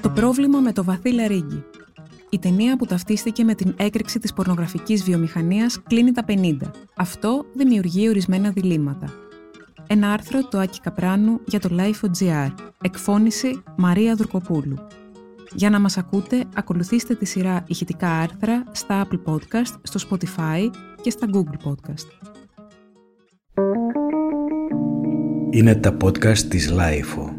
Το πρόβλημα με το βαθύ λαρίγκι. Η ταινία που ταυτίστηκε με την έκρηξη της πορνογραφικής βιομηχανίας κλείνει τα 50. Αυτό δημιουργεί ορισμένα διλήμματα. Ένα άρθρο του Άκη Καπράνου για το Life.gr. Εκφώνηση Μαρία Δουρκοπούλου. Για να μας ακούτε, ακολουθήστε τη σειρά ηχητικά άρθρα στα Apple Podcast, στο Spotify και στα Google Podcast. Είναι τα podcast της Lifeo.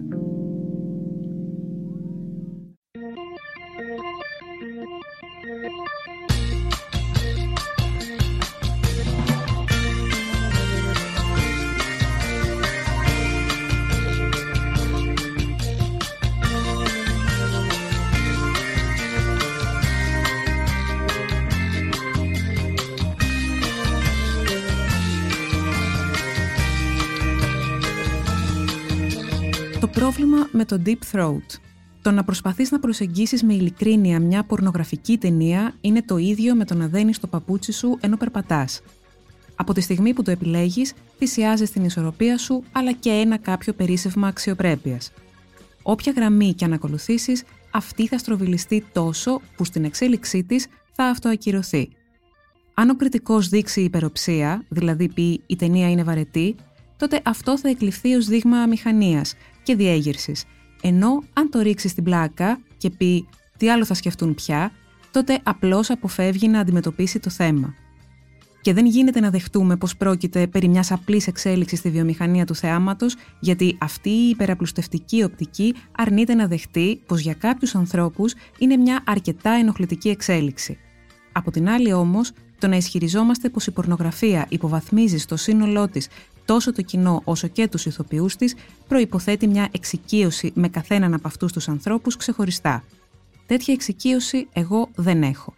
Πρόβλημα με το Deep Throat. Το να προσπαθείς να προσεγγίσεις με ειλικρίνεια μια πορνογραφική ταινία είναι το ίδιο με το να δένεις το παπούτσι σου ενώ περπατάς. Από τη στιγμή που το επιλέγεις, θυσιάζεις την ισορροπία σου, αλλά και ένα κάποιο περίσσευμα αξιοπρέπειας. Όποια γραμμή και αν ακολουθήσεις, αυτή θα στροβιλιστεί τόσο που στην εξέλιξή της θα αυτοακυρωθεί. Αν ο κριτικός δείξει υπεροψία, δηλαδή πει η ταινία είναι βαρετή, τότε αυτό θα εκλειφθεί ως δείγμα μηχανίας και διέγερσης. Ενώ αν το ρίξεις στην πλάκα και πει τι άλλο θα σκεφτούν πια, τότε απλώς αποφεύγει να αντιμετωπίσει το θέμα. Και δεν γίνεται να δεχτούμε πως πρόκειται περί μιας απλής εξέλιξης στη βιομηχανία του θεάματος, γιατί αυτή η υπεραπλουστευτική οπτική αρνείται να δεχτεί πως για κάποιους ανθρώπους είναι μια αρκετά ενοχλητική εξέλιξη. Από την άλλη όμως, το να ισχυριζόμαστε πως η πορνογραφία υποβαθμίζει στο σύνολό της τόσο το κοινό όσο και τους ηθοποιούς της προϋποθέτει μια εξοικείωση με καθέναν από αυτούς τους ανθρώπους ξεχωριστά. Τέτοια εξοικείωση εγώ δεν έχω.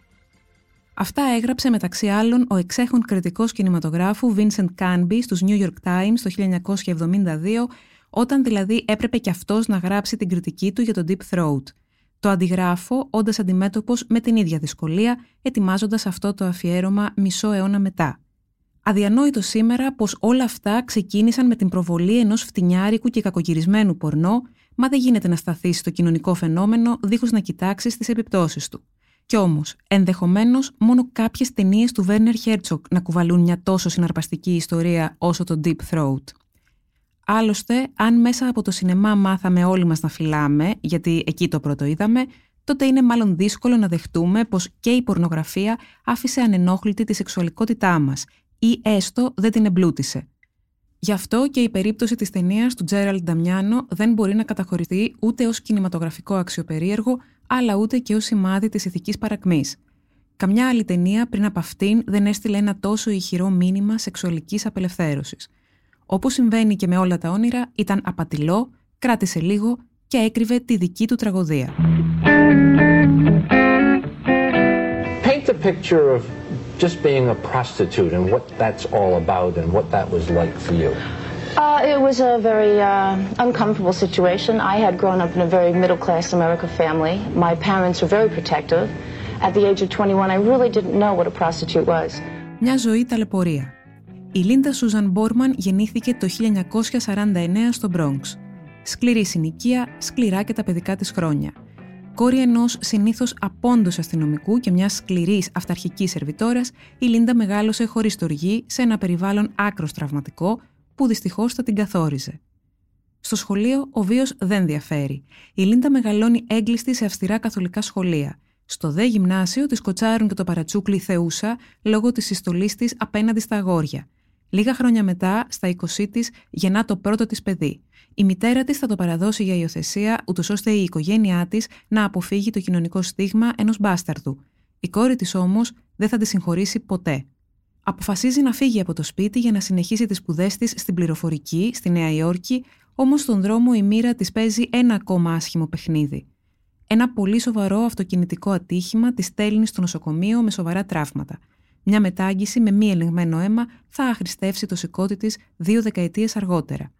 Αυτά έγραψε μεταξύ άλλων ο εξέχων κριτικός κινηματογράφου Vincent Canby στους New York Times το 1972, όταν δηλαδή έπρεπε και αυτός να γράψει την κριτική του για το Deep Throat. Το αντιγράφω όντας αντιμέτωπος με την ίδια δυσκολία, ετοιμάζοντας αυτό το αφιέρωμα μισό αιώνα μετά. Αδιανόητο σήμερα πως όλα αυτά ξεκίνησαν με την προβολή ενός φτηνιάρικου και κακογυρισμένου πορνό, μα δεν γίνεται να σταθεί στο κοινωνικό φαινόμενο δίχως να κοιτάξει τις επιπτώσεις του. Κι όμως, ενδεχομένως, μόνο κάποιες ταινίες του Βέρνερ Χέρτσοκ να κουβαλούν μια τόσο συναρπαστική ιστορία όσο το Deep Throat. Άλλωστε, αν μέσα από το σινεμά μάθαμε όλοι μας να φυλάμε, γιατί εκεί το πρώτο είδαμε, τότε είναι μάλλον δύσκολο να δεχτούμε πως και η πορνογραφία άφησε ανενόχλητη τη σεξουαλικότητά μας ή έστω δεν την εμπλούτησε. Γι' αυτό και η περίπτωση της ταινίας του Τζέραλντ Νταμιάνο δεν μπορεί να καταχωρηθεί ούτε ως κινηματογραφικό αξιοπερίεργο, αλλά ούτε και ως σημάδι της ηθικής παρακμής. Καμιά άλλη ταινία πριν από αυτήν δεν έστειλε ένα τόσο ηχηρό μήνυμα σεξουαλικής απελευθέρωσης. Όπως συμβαίνει και με όλα τα όνειρα, ήταν απατηλό, κράτησε λίγο και έκρυβε τη δική του τραγωδία. Paint the picture of just being a prostitute and what that's all about and what that was like for you? Uh, it was a very uh, uncomfortable situation. I had grown up in a very middle class American family. My parents were very protective. At the age of 21, I really didn't know what a prostitute was. Μια ζωή ταλαιπωρία. Η Λίντα Σούζαν Μπόρμαν γεννήθηκε το 1949 στο Bronx. Σκληρή συνοικία, σκληρά και τα παιδικά της χρόνια κόρη ενός συνήθως απόντος αστυνομικού και μιας σκληρής αυταρχικής σερβιτόρας, η Λίντα μεγάλωσε χωρίς τοργή σε ένα περιβάλλον άκρως τραυματικό που δυστυχώς θα την καθόριζε. Στο σχολείο ο βίος δεν διαφέρει. Η Λίντα μεγαλώνει έγκλειστη σε αυστηρά καθολικά σχολεία. Στο δε γυμνάσιο τη κοτσάρουν και το παρατσούκλι Θεούσα λόγω της συστολής της απέναντι στα αγόρια. Λίγα χρόνια μετά, στα 20 της, γεννά το πρώτο της παιδί. Η μητέρα της θα το παραδώσει για υιοθεσία, ούτως ώστε η οικογένειά της να αποφύγει το κοινωνικό στίγμα ενός μπάσταρδου. Η κόρη της όμως δεν θα τη συγχωρήσει ποτέ. Αποφασίζει να φύγει από το σπίτι για να συνεχίσει τις σπουδές της στην πληροφορική, στη Νέα Υόρκη, όμως στον δρόμο η μοίρα της παίζει ένα ακόμα άσχημο παιχνίδι. Ένα πολύ σοβαρό αυτοκινητικό ατύχημα τη στέλνει στο νοσοκομείο με σοβαρά τραύματα. Μια μετάγγιση με μη ελεγμένο αίμα θα αχρηστεύσει το σηκώτη της δύο δεκαετίες αργότερα.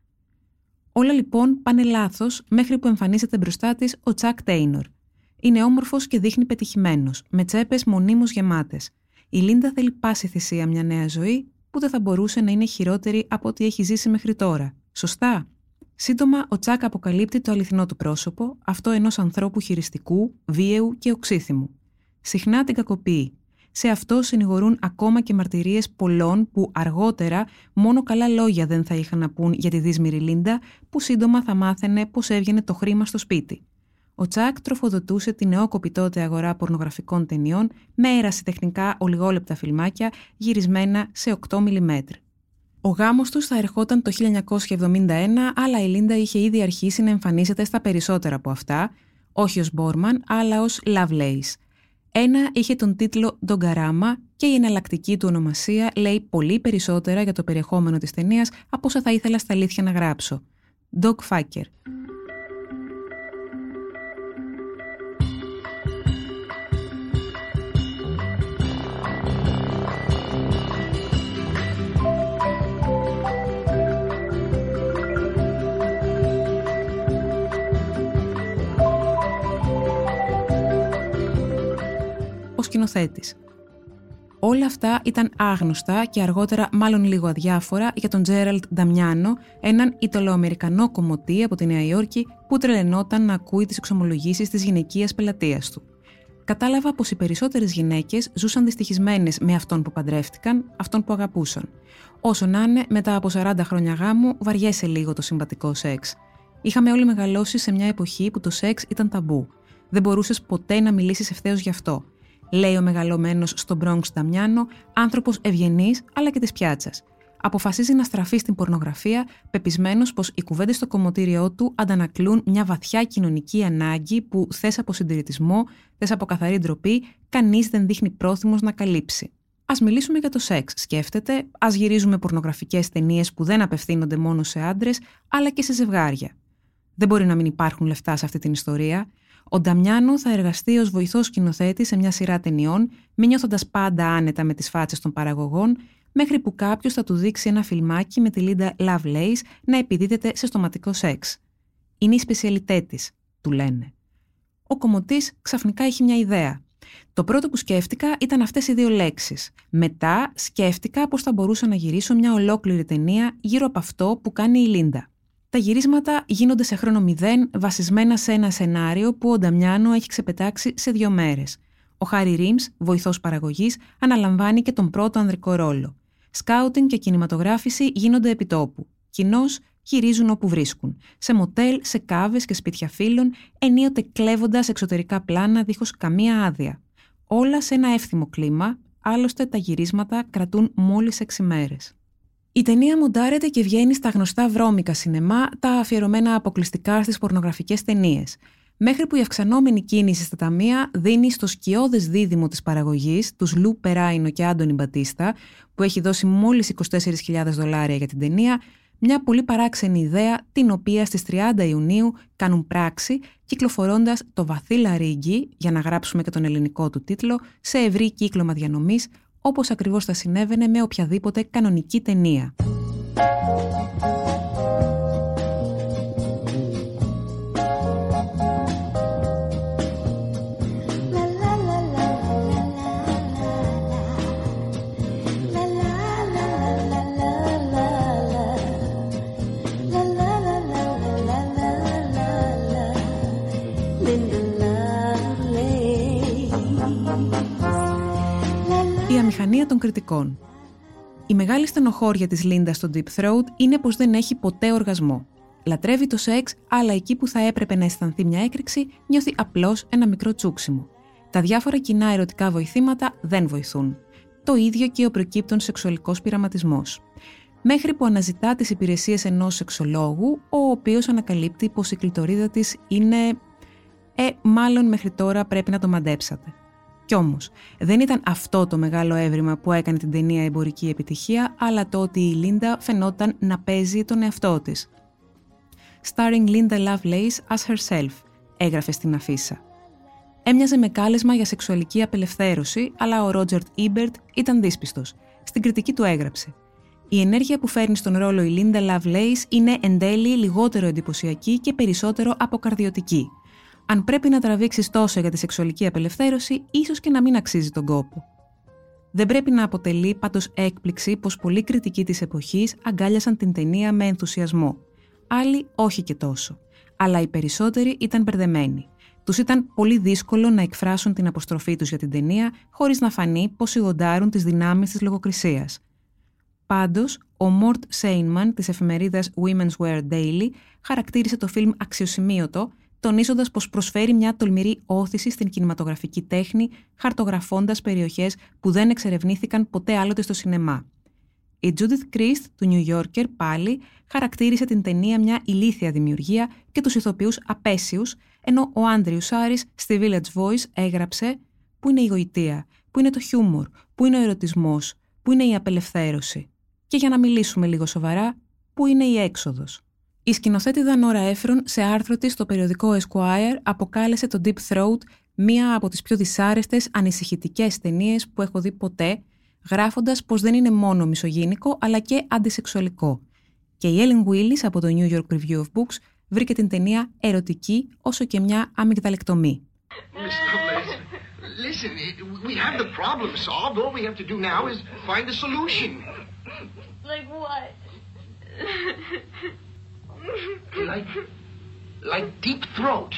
Όλα λοιπόν πάνε λάθος μέχρι που εμφανίζεται μπροστά της ο Τσακ Τέινορ. Είναι όμορφος και δείχνει πετυχημένος, με τσέπες μονίμως γεμάτες. Η Λίντα θέλει πάση θυσία μια νέα ζωή που δεν θα μπορούσε να είναι χειρότερη από ό,τι έχει ζήσει μέχρι τώρα. Σωστά. Σύντομα, ο Τσάκ αποκαλύπτει το αληθινό του πρόσωπο, αυτό ενός ανθρώπου χειριστικού, βίαιου και οξύθυμου. Συχνά την κακοποιεί. Σε αυτό συνηγορούν ακόμα και μαρτυρίες πολλών που αργότερα μόνο καλά λόγια δεν θα είχαν να πούν για τη δύσμηρη Λίντα, που σύντομα θα μάθαινε πώς έβγαινε το χρήμα στο σπίτι. Ο Τσάκ τροφοδοτούσε την νεόκοπη τότε αγορά πορνογραφικών ταινιών με ερασιτεχνικά ολιγόλεπτα φιλμάκια γυρισμένα σε 8 mm. Ο γάμος τους θα ερχόταν το 1971, αλλά η Λίντα είχε ήδη αρχίσει να εμφανίζεται στα περισσότερα από αυτά, όχι ως Μπόρμαν, αλλά ως Lovelace. Ένα είχε τον τίτλο «Ντογκαράμα» και η εναλλακτική του ονομασία λέει πολύ περισσότερα για το περιεχόμενο της ταινίας από όσα θα ήθελα στα αλήθεια να γράψω. Dog σκηνοθέτης. Όλα αυτά ήταν άγνωστα και αργότερα μάλλον λίγο αδιάφορα για τον Τζέραλτ Νταμιάνο, έναν Ιταλοαμερικανό κομμωτή από τη Νέα Υόρκη που τρελαινόταν να ακούει τις εξομολογήσεις της γυναικείας πελατείας του. Κατάλαβα πως οι περισσότερες γυναίκες ζούσαν δυστυχισμένες με αυτόν που παντρεύτηκαν, αυτόν που αγαπούσαν. Όσο να είναι, μετά από 40 χρόνια γάμου, βαριέσαι λίγο το συμβατικό σεξ. Είχαμε όλοι μεγαλώσει σε μια εποχή που το σεξ ήταν ταμπού. Δεν μπορούσες ποτέ να μιλήσεις ευθέως γι' αυτό λέει ο μεγαλωμένος στον Bronx Νταμιάνο, άνθρωπος ευγενής αλλά και της πιάτσας. Αποφασίζει να στραφεί στην πορνογραφία, πεπισμένος πως οι κουβέντες στο κομμωτήριό του αντανακλούν μια βαθιά κοινωνική ανάγκη που θες από συντηρητισμό, θες από καθαρή ντροπή, κανείς δεν δείχνει πρόθυμος να καλύψει. Α μιλήσουμε για το σεξ, σκέφτεται, ας γυρίζουμε πορνογραφικές ταινίες που δεν απευθύνονται μόνο σε άντρες, αλλά και σε ζευγάρια. Δεν μπορεί να μην υπάρχουν λεφτά σε αυτή την ιστορία. Ο Νταμιάνο θα εργαστεί ως βοηθός σκηνοθέτη σε μια σειρά ταινιών, μη νιώθοντας πάντα άνετα με τις φάτσες των παραγωγών, μέχρι που κάποιος θα του δείξει ένα φιλμάκι με τη Λίντα Lovelace να επιδίδεται σε στοματικό σεξ. Είναι η σπεσιαλιτέ της, του λένε. Ο κομμωτής ξαφνικά έχει μια ιδέα. Το πρώτο που σκέφτηκα ήταν αυτές οι δύο λέξεις. Μετά σκέφτηκα πώς θα μπορούσα να γυρίσω μια ολόκληρη ταινία γύρω από αυτό που κάνει η Λίντα. Τα γυρίσματα γίνονται σε χρόνο μηδέν, βασισμένα σε ένα σενάριο που ο Νταμιάνο έχει ξεπετάξει σε δύο μέρες. Ο Χάρι Ρίμς, βοηθός παραγωγής, αναλαμβάνει και τον πρώτο ανδρικό ρόλο. Σκάουτινγκ και κινηματογράφηση γίνονται επιτόπου. Κοινώς γυρίζουν όπου βρίσκουν. Σε μοτέλ, σε κάβες και σπίτια φίλων, ενίοτε κλέβοντας εξωτερικά πλάνα δίχως καμία άδεια. Όλα σε ένα εύθυμο κλίμα, άλλωστε τα γυρίσματα κρατούν μόλις 6 μέρες. Η ταινία μοντάρεται και βγαίνει στα γνωστά βρώμικα σινεμά, τα αφιερωμένα αποκλειστικά στις πορνογραφικές ταινίες. Μέχρι που η αυξανόμενη κίνηση στα ταμεία δίνει στο σκιώδες δίδυμο της παραγωγής, τους Λου Περάινο και Άντωνι Μπατίστα, που έχει δώσει μόλις 24.000 δολάρια για την ταινία, μια πολύ παράξενη ιδέα, την οποία στις 30 Ιουνίου κάνουν πράξη, κυκλοφορώντας το βαθύ λαρίγκι, για να γράψουμε και τον ελληνικό του τίτλο, σε ευρύ κύκλωμα διανομής, όπως ακριβώς θα συνέβαινε με οποιαδήποτε κανονική ταινία. Αμηχανία των κριτικών. Η μεγάλη στενοχώρια της Λίντα στο Deep Throat είναι πως δεν έχει ποτέ οργασμό. Λατρεύει το σεξ, αλλά εκεί που θα έπρεπε να αισθανθεί μια έκρηξη, νιώθει απλώς ένα μικρό τσούξιμο. Τα διάφορα κοινά ερωτικά βοηθήματα δεν βοηθούν. Το ίδιο και ο προκύπτων σεξουαλικός πειραματισμός. Μέχρι που αναζητά τις υπηρεσίες ενός σεξολόγου, ο οποίος ανακαλύπτει πως η κλειτορίδα της είναι... Ε, μάλλον μέχρι τώρα πρέπει να το μαντέψατε. Κι όμως, δεν ήταν αυτό το μεγάλο έβριμα που έκανε την ταινία εμπορική επιτυχία, αλλά το ότι η Λίντα φαινόταν να παίζει τον εαυτό της. Starring Linda Lovelace as herself, έγραφε στην αφίσα. Έμοιαζε με κάλεσμα για σεξουαλική απελευθέρωση, αλλά ο Ρότζερτ Ήμπερτ ήταν δύσπιστος. Στην κριτική του έγραψε. Η ενέργεια που φέρνει στον ρόλο η Linda Lovelace είναι εν τέλει λιγότερο εντυπωσιακή και περισσότερο αποκαρδιωτική αν πρέπει να τραβήξεις τόσο για τη σεξουαλική απελευθέρωση, ίσως και να μην αξίζει τον κόπο. Δεν πρέπει να αποτελεί πάντως έκπληξη πως πολλοί κριτικοί της εποχής αγκάλιασαν την ταινία με ενθουσιασμό. άλλοι όχι και τόσο. Αλλά οι περισσότεροι ήταν μπερδεμένοι. Τους ήταν πολύ δύσκολο να εκφράσουν την αποστροφή τους για την ταινία χωρίς να φανεί πως σιγοντάρουν τις δυνάμεις της λογοκρισίας. Πάντως, ο Μόρτ Σέινμαν της εφημερίδας Women's Wear Daily χαρακτήρισε το φιλμ αξιοσημείωτο, τονίζοντας πως προσφέρει μια τολμηρή όθηση στην κινηματογραφική τέχνη, χαρτογραφώντας περιοχές που δεν εξερευνήθηκαν ποτέ άλλοτε στο σινεμά. Η Judith Christ του New Yorker πάλι χαρακτήρισε την ταινία μια ηλίθια δημιουργία και τους ηθοποιούς απέσιους, ενώ ο Άντριου Σάρης στη Village Voice έγραψε «Πού είναι η γοητεία, πού είναι το χιούμορ, πού είναι ο ερωτισμός, πού είναι η απελευθέρωση» και για να μιλήσουμε λίγο σοβαρά, πού είναι η έξοδος. Η σκηνοθέτηδα Νόρα Έφρον σε άρθρο της στο περιοδικό Esquire αποκάλεσε το Deep Throat μία από τις πιο δυσάρεστες ανησυχητικές ταινίες που έχω δει ποτέ γράφοντας πως δεν είναι μόνο μισογίνικο αλλά και αντισεξουαλικό. Και η Ellen Willis από το New York Review of Books βρήκε την ταινία ερωτική όσο και μια αμυγδαλεκτομή. Listen, we have the problem solved. All we have to do now is find a solution. Like what? Like, like deep throat.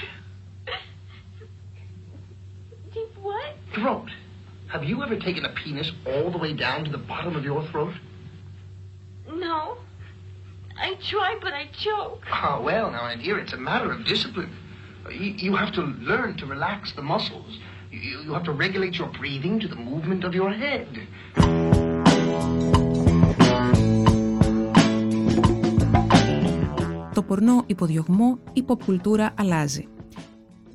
Deep what? Throat. Have you ever taken a penis all the way down to the bottom of your throat? No. I try, but I choke. Ah, well, now, my dear, it's a matter of discipline. You, you have to learn to relax the muscles. You, you have to regulate your breathing to the movement of your head. Το πορνό υποδιωγμό, η ποπ-κουλτούρα αλλάζει.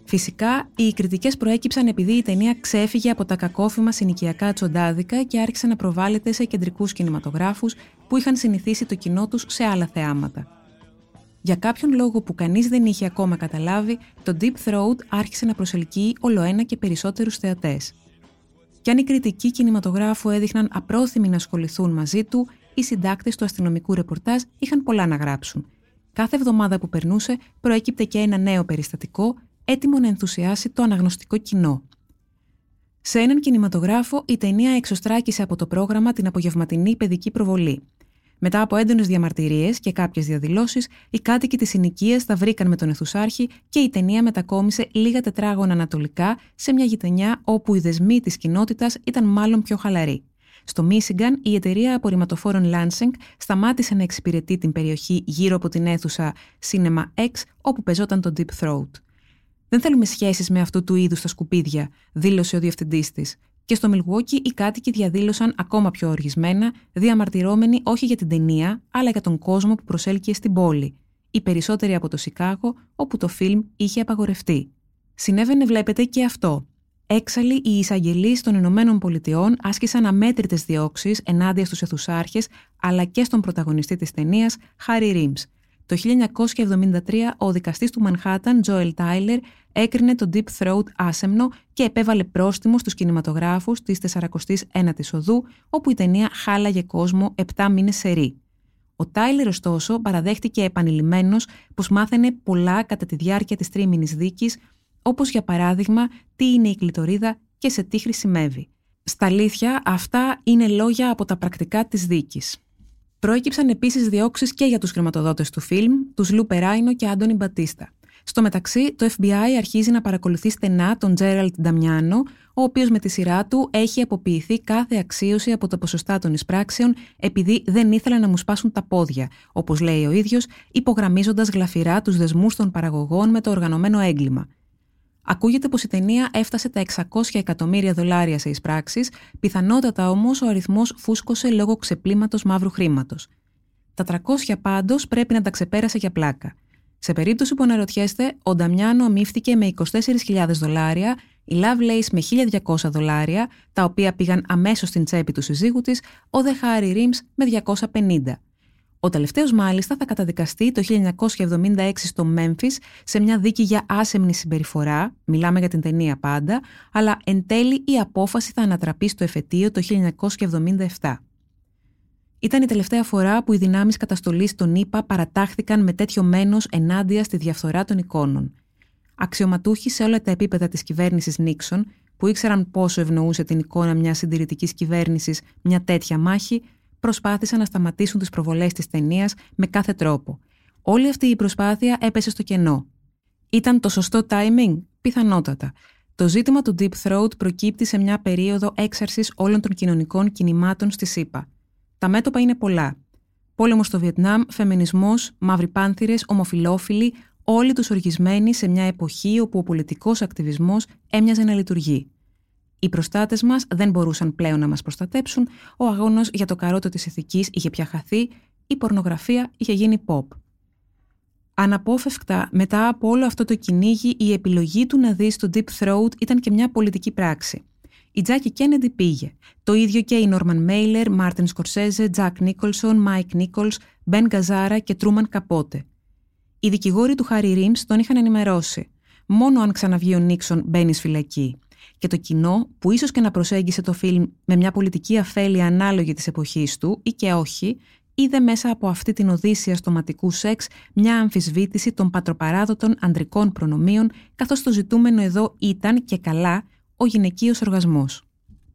Φυσικά, οι κριτικές προέκυψαν επειδή η ταινία ξέφυγε από τα κακόφημα συνοικιακά τσοντάδικα και άρχισε να προβάλλεται σε κεντρικούς κινηματογράφους που είχαν συνηθίσει το κοινό τους σε άλλα θεάματα. Για κάποιον λόγο που κανείς δεν είχε ακόμα καταλάβει, το Deep Throat άρχισε να προσελκύει ολοένα και περισσότερους θεατές. Κι αν οι κριτικοί κινηματογράφου έδειχναν απρόθυμοι να ασχοληθούν μαζί του, οι συντάκτες του αστυνομικού ρεπορτάζ είχαν πολλά να γράψουν. Κάθε εβδομάδα που περνούσε προέκυπτε και ένα νέο περιστατικό έτοιμο να ενθουσιάσει το αναγνωστικό κοινό. Σε έναν κινηματογράφο, η ταινία εξωστράκησε από το πρόγραμμα την απογευματινή παιδική προβολή. Μετά από έντονες διαμαρτυρίες και κάποιες διαδηλώσεις, οι κάτοικοι της συνοικίας τα βρήκαν με τον Εθουσάρχη και η ταινία μετακόμισε λίγα τετράγωνα ανατολικά σε μια γειτονιά όπου οι δεσμοί της κοινότητας ήταν μάλλον πιο χαλαροί. Στο Μίσιγκαν, η εταιρεία απορριμματοφόρων Lansing σταμάτησε να εξυπηρετεί την περιοχή γύρω από την αίθουσα Cinema X, όπου πεζόταν το Deep Throat. Δεν θέλουμε σχέσεις με αυτού του είδους τα σκουπίδια, δήλωσε ο διευθυντής της. Και στο Μιλγουόκι οι κάτοικοι διαδήλωσαν ακόμα πιο οργισμένα, διαμαρτυρώμενοι όχι για την ταινία, αλλά για τον κόσμο που προσέλκυε στην πόλη. Οι περισσότεροι από το Σικάγο, όπου το φιλμ είχε απαγορευτεί. Συνέβαινε, βλέπετε, και αυτό. Έξαλλοι, οι εισαγγελείς των Ηνωμένων Πολιτειών άσκησαν αμέτρητες διώξεις ενάντια στους αιθουσάρχες αλλά και στον πρωταγωνιστή της ταινίας, Χάρι Ρίμς. Το 1973, ο δικαστής του Μανχάταν, Τζόελ Τάιλερ, έκρινε το Deep Throat άσεμνο και επέβαλε πρόστιμο στους κινηματογράφους της 49ης οδού, όπου η ταινία χάλαγε κόσμο 7 μήνες σερή. Ο Τάιλερ, ωστόσο, παραδέχτηκε επανειλημμένος πως μάθαινε πολλά κατά τη διάρκεια της τρίμηνης δίκης, όπως για παράδειγμα τι είναι η κλητορίδα και σε τι χρησιμεύει. Στα αλήθεια, αυτά είναι λόγια από τα πρακτικά της δίκης. Προέκυψαν επίσης διώξεις και για τους χρηματοδότες του φιλμ, τους Λου Περάινο και Άντωνι Μπατίστα. Στο μεταξύ, το FBI αρχίζει να παρακολουθεί στενά τον Τζέραλτ Νταμιάνο, ο οποίος με τη σειρά του έχει αποποιηθεί κάθε αξίωση από τα ποσοστά των εισπράξεων επειδή δεν ήθελαν να μου σπάσουν τα πόδια, όπως λέει ο ίδιος, υπογραμμίζοντας γλαφυρά τους δεσμούς των παραγωγών με το οργανωμένο έγκλημα. Ακούγεται πως η ταινία έφτασε τα 600 εκατομμύρια δολάρια σε εισπράξεις, πιθανότατα όμως ο αριθμός φούσκωσε λόγω ξεπλήματος μαύρου χρήματος. Τα 300 πάντως πρέπει να τα ξεπέρασε για πλάκα. Σε περίπτωση που αναρωτιέστε, ο Νταμιάνο αμύφθηκε με 24.000 δολάρια, η Lovelace με 1.200 δολάρια, τα οποία πήγαν αμέσως στην τσέπη του συζύγου της, ο Δε Χάρι Ρίμς με 250. Ο τελευταίος μάλιστα θα καταδικαστεί το 1976 στο Μέμφυ σε μια δίκη για άσεμνη συμπεριφορά, μιλάμε για την ταινία πάντα, αλλά εν τέλει η απόφαση θα ανατραπεί στο εφετείο το 1977. Ήταν η τελευταία φορά που οι δυνάμεις καταστολής των ΗΠΑ παρατάχθηκαν με τέτοιο μένος ενάντια στη διαφθορά των εικόνων. Αξιωματούχοι σε όλα τα επίπεδα της κυβέρνησης Νίξον, που ήξεραν πόσο ευνοούσε την εικόνα μιας συντηρητικής κυβέρνησης μια τέτοια μάχη, προσπάθησαν να σταματήσουν τις προβολές της ταινίας με κάθε τρόπο. Όλη αυτή η προσπάθεια έπεσε στο κενό. Ήταν το σωστό timing? Πιθανότατα. Το ζήτημα του Deep Throat προκύπτει σε μια περίοδο έξαρσης όλων των κοινωνικών κινημάτων στη ΣΥΠΑ. Τα μέτωπα είναι πολλά. Πόλεμος στο Βιετνάμ, φεμινισμός, μαύροι πάνθυρες, ομοφιλόφιλοι, όλοι τους οργισμένοι σε μια εποχή όπου ο πολιτικός ακτιβισμός έμοιαζε να λειτουργεί. Οι προστάτες μας δεν μπορούσαν πλέον να μας προστατέψουν, ο αγώνα για το καρότο της ηθικής είχε πια χαθεί, η πορνογραφία είχε γίνει pop. Αναπόφευκτα, μετά από όλο αυτό το κυνήγι, η επιλογή του να δεις το Deep Throat ήταν και μια πολιτική πράξη. Η Τζάκη Κέννεντι πήγε. Το ίδιο και οι Νόρμαν Μέιλερ, Μάρτιν Σκορσέζε, Τζακ Νίκολσον, Μάικ Νίκολς, Μπεν Γκαζάρα και Τρούμαν Καπότε. Οι δικηγόροι του Χάρι Ριμς τον είχαν ενημερώσει. Μόνο αν ξαναβγεί ο Νίξον μπαίνει φυλακή. Και το κοινό, που ίσως και να προσέγγισε το φιλμ με μια πολιτική αφέλεια ανάλογη της εποχής του ή και όχι, είδε μέσα από αυτή την οδύσσια στοματικού σεξ μια αμφισβήτηση των πατροπαράδοτων ανδρικών προνομίων, καθώς το ζητούμενο εδώ ήταν και καλά ο γυναικείος οργασμός.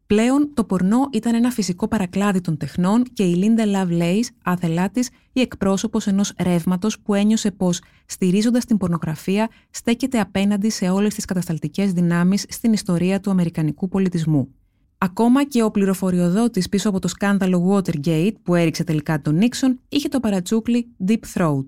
Πλέον το πορνό ήταν ένα φυσικό παρακλάδι των τεχνών και η Λίντα Lovelace, άθελά τη, η εκπρόσωπος ενός ρεύματος που ένιωσε πως, στηρίζοντας την πορνογραφία, στέκεται απέναντι σε όλες τις κατασταλτικές δυνάμεις στην ιστορία του Αμερικανικού πολιτισμού. Ακόμα και ο πληροφοριοδότης πίσω από το σκάνδαλο Watergate που έριξε τελικά τον Νίξον είχε το παρατσούκλι Deep Throat.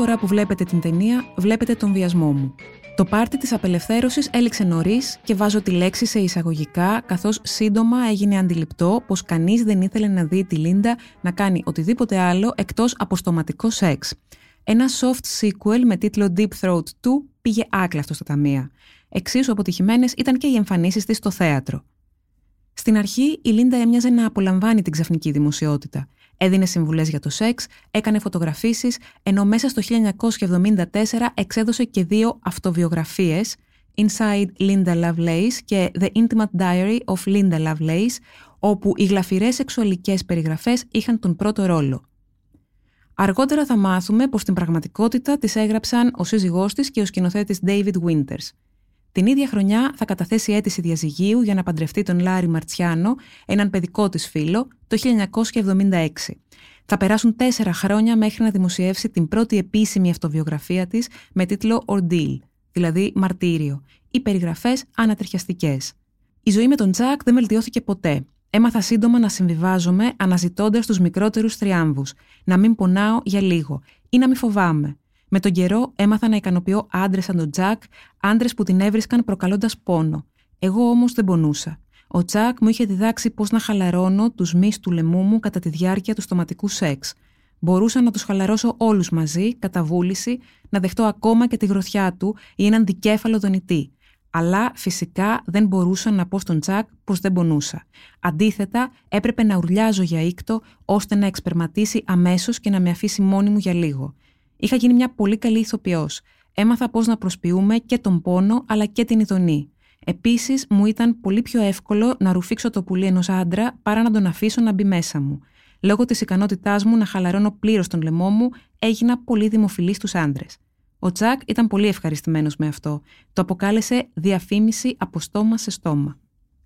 Φορά που βλέπετε την ταινία, βλέπετε τον βιασμό μου. Το πάρτι της απελευθέρωσης έληξε νωρίς και βάζω τη λέξη σε εισαγωγικά, καθώς σύντομα έγινε αντιληπτό πως κανείς δεν ήθελε να δει τη Λίντα να κάνει οτιδήποτε άλλο εκτός από στοματικό σεξ. Ένα soft sequel με τίτλο Deep Throat 2 πήγε άκλαυτο στα ταμεία. Εξίσου αποτυχημένες ήταν και οι εμφανίσεις της στο θέατρο. Στην αρχή, η Λίντα έμοιαζε να απολαμβάνει την ξαφνική δημοσιότητα έδινε συμβουλές για το σεξ, έκανε φωτογραφίσεις, ενώ μέσα στο 1974 εξέδωσε και δύο αυτοβιογραφίες, Inside Linda Lovelace και The Intimate Diary of Linda Lovelace, όπου οι γλαφυρές σεξουαλικές περιγραφές είχαν τον πρώτο ρόλο. Αργότερα θα μάθουμε πως στην πραγματικότητα τις έγραψαν ο σύζυγός της και ο σκηνοθέτης David Winters. Την ίδια χρονιά θα καταθέσει αίτηση διαζυγίου για να παντρευτεί τον Λάρι Μαρτσιάνο, έναν παιδικό της φίλο, το 1976. Θα περάσουν τέσσερα χρόνια μέχρι να δημοσιεύσει την πρώτη επίσημη αυτοβιογραφία της με τίτλο Ordeal, δηλαδή Μαρτύριο, ή περιγραφές ανατριχιαστικές. Η ζωή με τον Τζακ δεν βελτιώθηκε ποτέ. Έμαθα σύντομα να συμβιβάζομαι αναζητώντας τους μικρότερους θριάμβους, να μην πονάω για λίγο ή να μην φοβάμαι, με τον καιρό έμαθα να ικανοποιώ άντρες σαν τον Τζακ, άντρες που την έβρισκαν προκαλώντας πόνο. Εγώ όμως δεν πονούσα. Ο Τζακ μου είχε διδάξει πώς να χαλαρώνω τους μυς του λαιμού μου κατά τη διάρκεια του στοματικού σεξ. Μπορούσα να τους χαλαρώσω όλους μαζί, κατά βούληση, να δεχτώ ακόμα και τη γροθιά του ή έναν δικέφαλο δονητή. Αλλά φυσικά δεν μπορούσα να πω στον Τζακ πως δεν πονούσα. Αντίθετα, έπρεπε να ουρλιάζω για ήκτο ώστε να εξπερματίσει αμέσως και να με αφήσει μόνη μου για λίγο. Είχα γίνει μια πολύ καλή ηθοποιός. Έμαθα πώς να προσποιούμε και τον πόνο αλλά και την ειδονή. Επίσης, μου ήταν πολύ πιο εύκολο να ρουφήξω το πουλί ενός άντρα παρά να τον αφήσω να μπει μέσα μου. Λόγω της ικανότητάς μου να χαλαρώνω πλήρως τον λαιμό μου, έγινα πολύ δημοφιλής στους άντρες. Ο Τζακ ήταν πολύ ευχαριστημένος με αυτό. Το αποκάλεσε διαφήμιση από στόμα σε στόμα.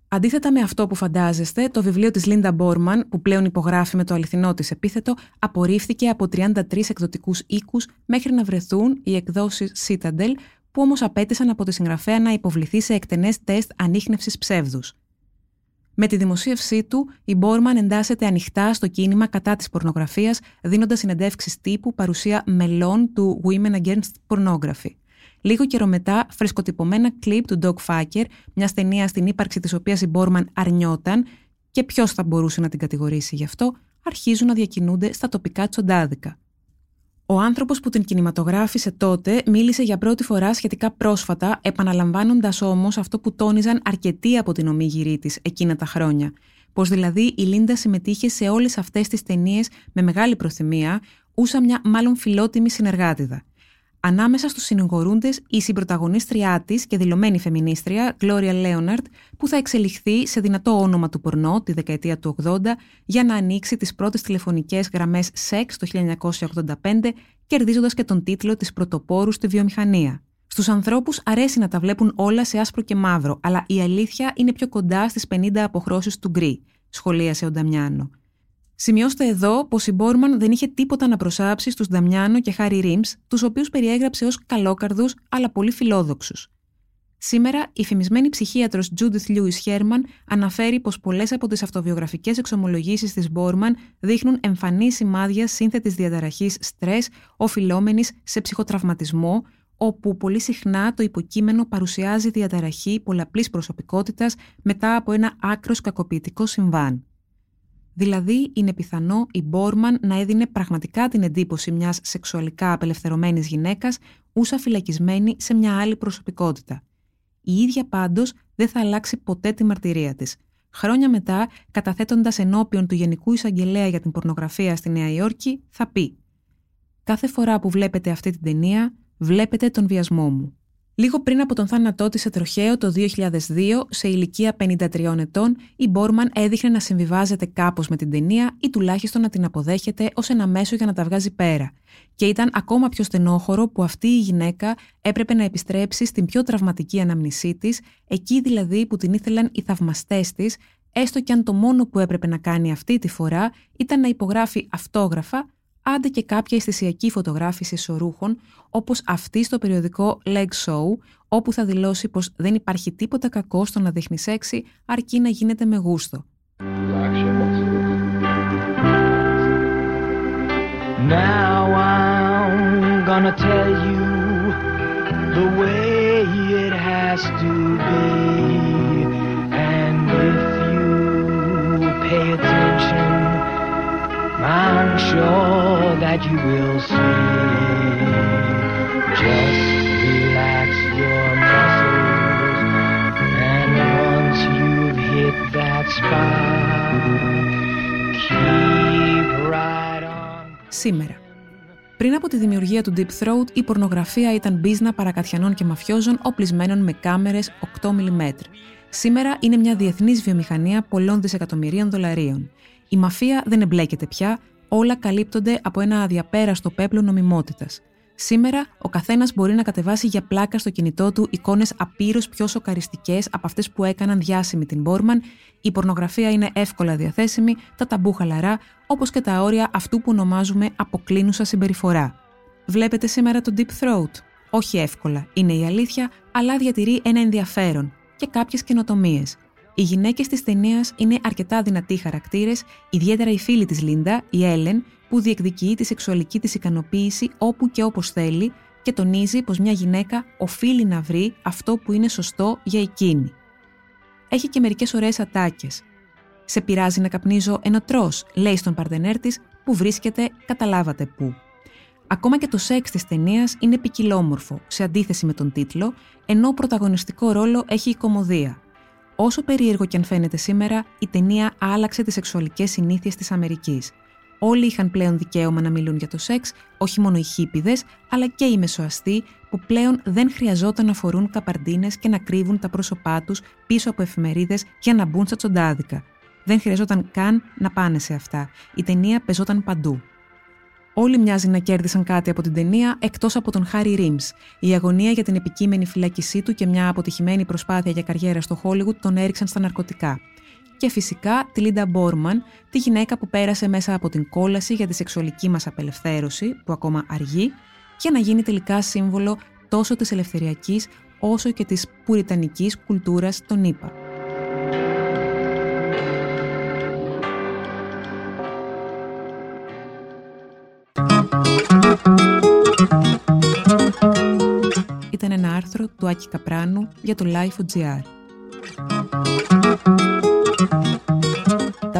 Αντίθετα με αυτό που φαντάζεστε, το βιβλίο της Λίντα Μπόρμαν, που πλέον υπογράφει με το αληθινό της επίθετο, απορρίφθηκε από 33 εκδοτικούς οίκους μέχρι να βρεθούν οι εκδόσεις Citadel, που όμως απέτησαν από τη συγγραφέα να υποβληθεί σε εκτενές τεστ ανείχνευσης ψεύδους. Με τη δημοσίευσή του, η Μπόρμαν εντάσσεται ανοιχτά στο κίνημα κατά της πορνογραφίας, δίνοντας συνεντεύξεις τύπου παρουσία μελών του Women Against Pornography. Λίγο καιρό μετά, φρεσκοτυπωμένα κλιπ του Doc Φάκερ, μια ταινία στην ύπαρξη της οποίας η Μπόρμαν αρνιόταν και ποιος θα μπορούσε να την κατηγορήσει γι' αυτό, αρχίζουν να διακινούνται στα τοπικά τσοντάδικα. Ο άνθρωπος που την κινηματογράφησε τότε μίλησε για πρώτη φορά σχετικά πρόσφατα, επαναλαμβάνοντας όμως αυτό που τόνιζαν αρκετοί από την ομίγυρή της εκείνα τα χρόνια. Πως δηλαδή η Λίντα συμμετείχε σε όλες αυτές τις ταινίες με μεγάλη προθυμία, ούσα μια μάλλον φιλότιμη συνεργάτηδα. Ανάμεσα στους συνηγορούντες η συμπροταγωνίστριά της και δηλωμένη φεμινίστρια, Gloria Leonard, που θα εξελιχθεί σε δυνατό όνομα του πορνό τη δεκαετία του 80 για να ανοίξει τις πρώτες τηλεφωνικές γραμμές σεξ το 1985, κερδίζοντας και τον τίτλο της πρωτοπόρους στη βιομηχανία. Στους ανθρώπους αρέσει να τα βλέπουν όλα σε άσπρο και μαύρο, αλλά η αλήθεια είναι πιο κοντά στις 50 αποχρώσεις του γκρι, σχολίασε ο Νταμιάνο. Σημειώστε εδώ πως η Μπόρμαν δεν είχε τίποτα να προσάψει στους Νταμιάνο και Χάρι Ρίμς, τους οποίους περιέγραψε ως καλόκαρδους αλλά πολύ φιλόδοξους. Σήμερα, η φημισμένη ψυχίατρος Judith Lewis Herman αναφέρει πως πολλές από τις αυτοβιογραφικές εξομολογήσεις της Μπόρμαν δείχνουν εμφανή σημάδια σύνθετης διαταραχής στρες, οφειλόμενης σε ψυχοτραυματισμό, όπου πολύ συχνά το υποκείμενο παρουσιάζει διαταραχή πολλαπλής προσωπικότητας μετά από ένα άκρος κακοποιητικό συμβάν. Δηλαδή, είναι πιθανό η Μπόρμαν να έδινε πραγματικά την εντύπωση μιας σεξουαλικά απελευθερωμένης γυναίκας, ούσα φυλακισμένη σε μια άλλη προσωπικότητα. Η ίδια πάντως δεν θα αλλάξει ποτέ τη μαρτυρία της. Χρόνια μετά, καταθέτοντας ενώπιον του Γενικού Εισαγγελέα για την Πορνογραφία στη Νέα Υόρκη, θα πει «Κάθε φορά που βλέπετε αυτή την ταινία, Βλέπετε τον βιασμό μου. Λίγο πριν από τον θάνατό της σε τροχαίο το 2002, σε ηλικία 53 ετών, η Μπόρμαν έδειχνε να συμβιβάζεται κάπως με την ταινία ή τουλάχιστον να την αποδέχεται ως ένα μέσο για να τα βγάζει πέρα. Και ήταν ακόμα πιο στενόχωρο που αυτή η γυναίκα έπρεπε να επιστρέψει στην πιο τραυματική αναμνησή της, εκεί δηλαδή που την ήθελαν οι θαυμαστές της, έστω και αν το μόνο που έπρεπε να κάνει αυτή τη φορά ήταν να υπογράφει αυτόγραφα άντε και κάποια αισθησιακή φωτογράφηση σωρούχων, όπως αυτή στο περιοδικό Leg Show, όπου θα δηλώσει πως δεν υπάρχει τίποτα κακό στο να δείχνει σεξι, αρκεί να γίνεται με γούστο. Now I'm gonna tell you the way it has to be Σήμερα. Πριν από τη δημιουργία του Deep Throat, η πορνογραφία ήταν μπίζνα παρακατιανών και μαφιόζων οπλισμένων με κάμερες 8 mm. Σήμερα είναι μια διεθνής βιομηχανία πολλών δισεκατομμυρίων δολαρίων. Η μαφία δεν εμπλέκεται πια, όλα καλύπτονται από ένα αδιαπέραστο πέπλο νομιμότητας. Σήμερα, ο καθένας μπορεί να κατεβάσει για πλάκα στο κινητό του εικόνες απείρως πιο σοκαριστικές από αυτές που έκαναν διάσημη την Μπόρμαν, η πορνογραφία είναι εύκολα διαθέσιμη, τα ταμπού χαλαρά, όπως και τα όρια αυτού που ονομάζουμε αποκλίνουσα συμπεριφορά. Βλέπετε σήμερα το Deep Throat. Όχι εύκολα, είναι η αλήθεια, αλλά διατηρεί ένα ενδιαφέρον και κάποιες καινοτομίες. Οι γυναίκες της ταινίας είναι αρκετά δυνατοί χαρακτήρες, ιδιαίτερα η φίλη της Λίντα, η Έλεν, που διεκδικεί τη σεξουαλική της ικανοποίηση όπου και όπως θέλει και τονίζει πως μια γυναίκα οφείλει να βρει αυτό που είναι σωστό για εκείνη. Έχει και μερικές ωραίες ατάκες. Σε πειράζει να καπνίζω ενώ τρώ, λέει στον παρτενέρ της, που βρίσκεται, καταλάβατε πού. Ακόμα και το σεξ της ταινίας είναι ποικιλόμορφο, σε αντίθεση με τον τίτλο, ενώ πρωταγωνιστικό ρόλο έχει η κομμωδία, Όσο περίεργο και αν φαίνεται σήμερα, η ταινία άλλαξε τις σεξουαλικές συνήθειες της Αμερικής. Όλοι είχαν πλέον δικαίωμα να μιλούν για το σεξ, όχι μόνο οι χίπηδες, αλλά και οι μεσοαστοί, που πλέον δεν χρειαζόταν να φορούν καπαρντίνες και να κρύβουν τα πρόσωπά τους πίσω από εφημερίδες για να μπουν στα τσοντάδικα. Δεν χρειαζόταν καν να πάνε σε αυτά. Η ταινία πεζόταν παντού. Όλοι μοιάζει να κέρδισαν κάτι από την ταινία εκτός από τον Χάρι Ρίμς. Η αγωνία για την επικείμενη φυλάκισή του και μια αποτυχημένη προσπάθεια για καριέρα στο Χόλιγουτ τον έριξαν στα ναρκωτικά. Και φυσικά τη Λίντα Μπόρμαν, τη γυναίκα που πέρασε μέσα από την κόλαση για τη σεξουαλική μας απελευθέρωση, που ακόμα αργεί, για να γίνει τελικά σύμβολο τόσο της ελευθεριακής όσο και της πουριτανικής κουλτούρας των ΗΠΑ. Ήταν ένα άρθρο του Άκη Καπράνου για το Life.gr.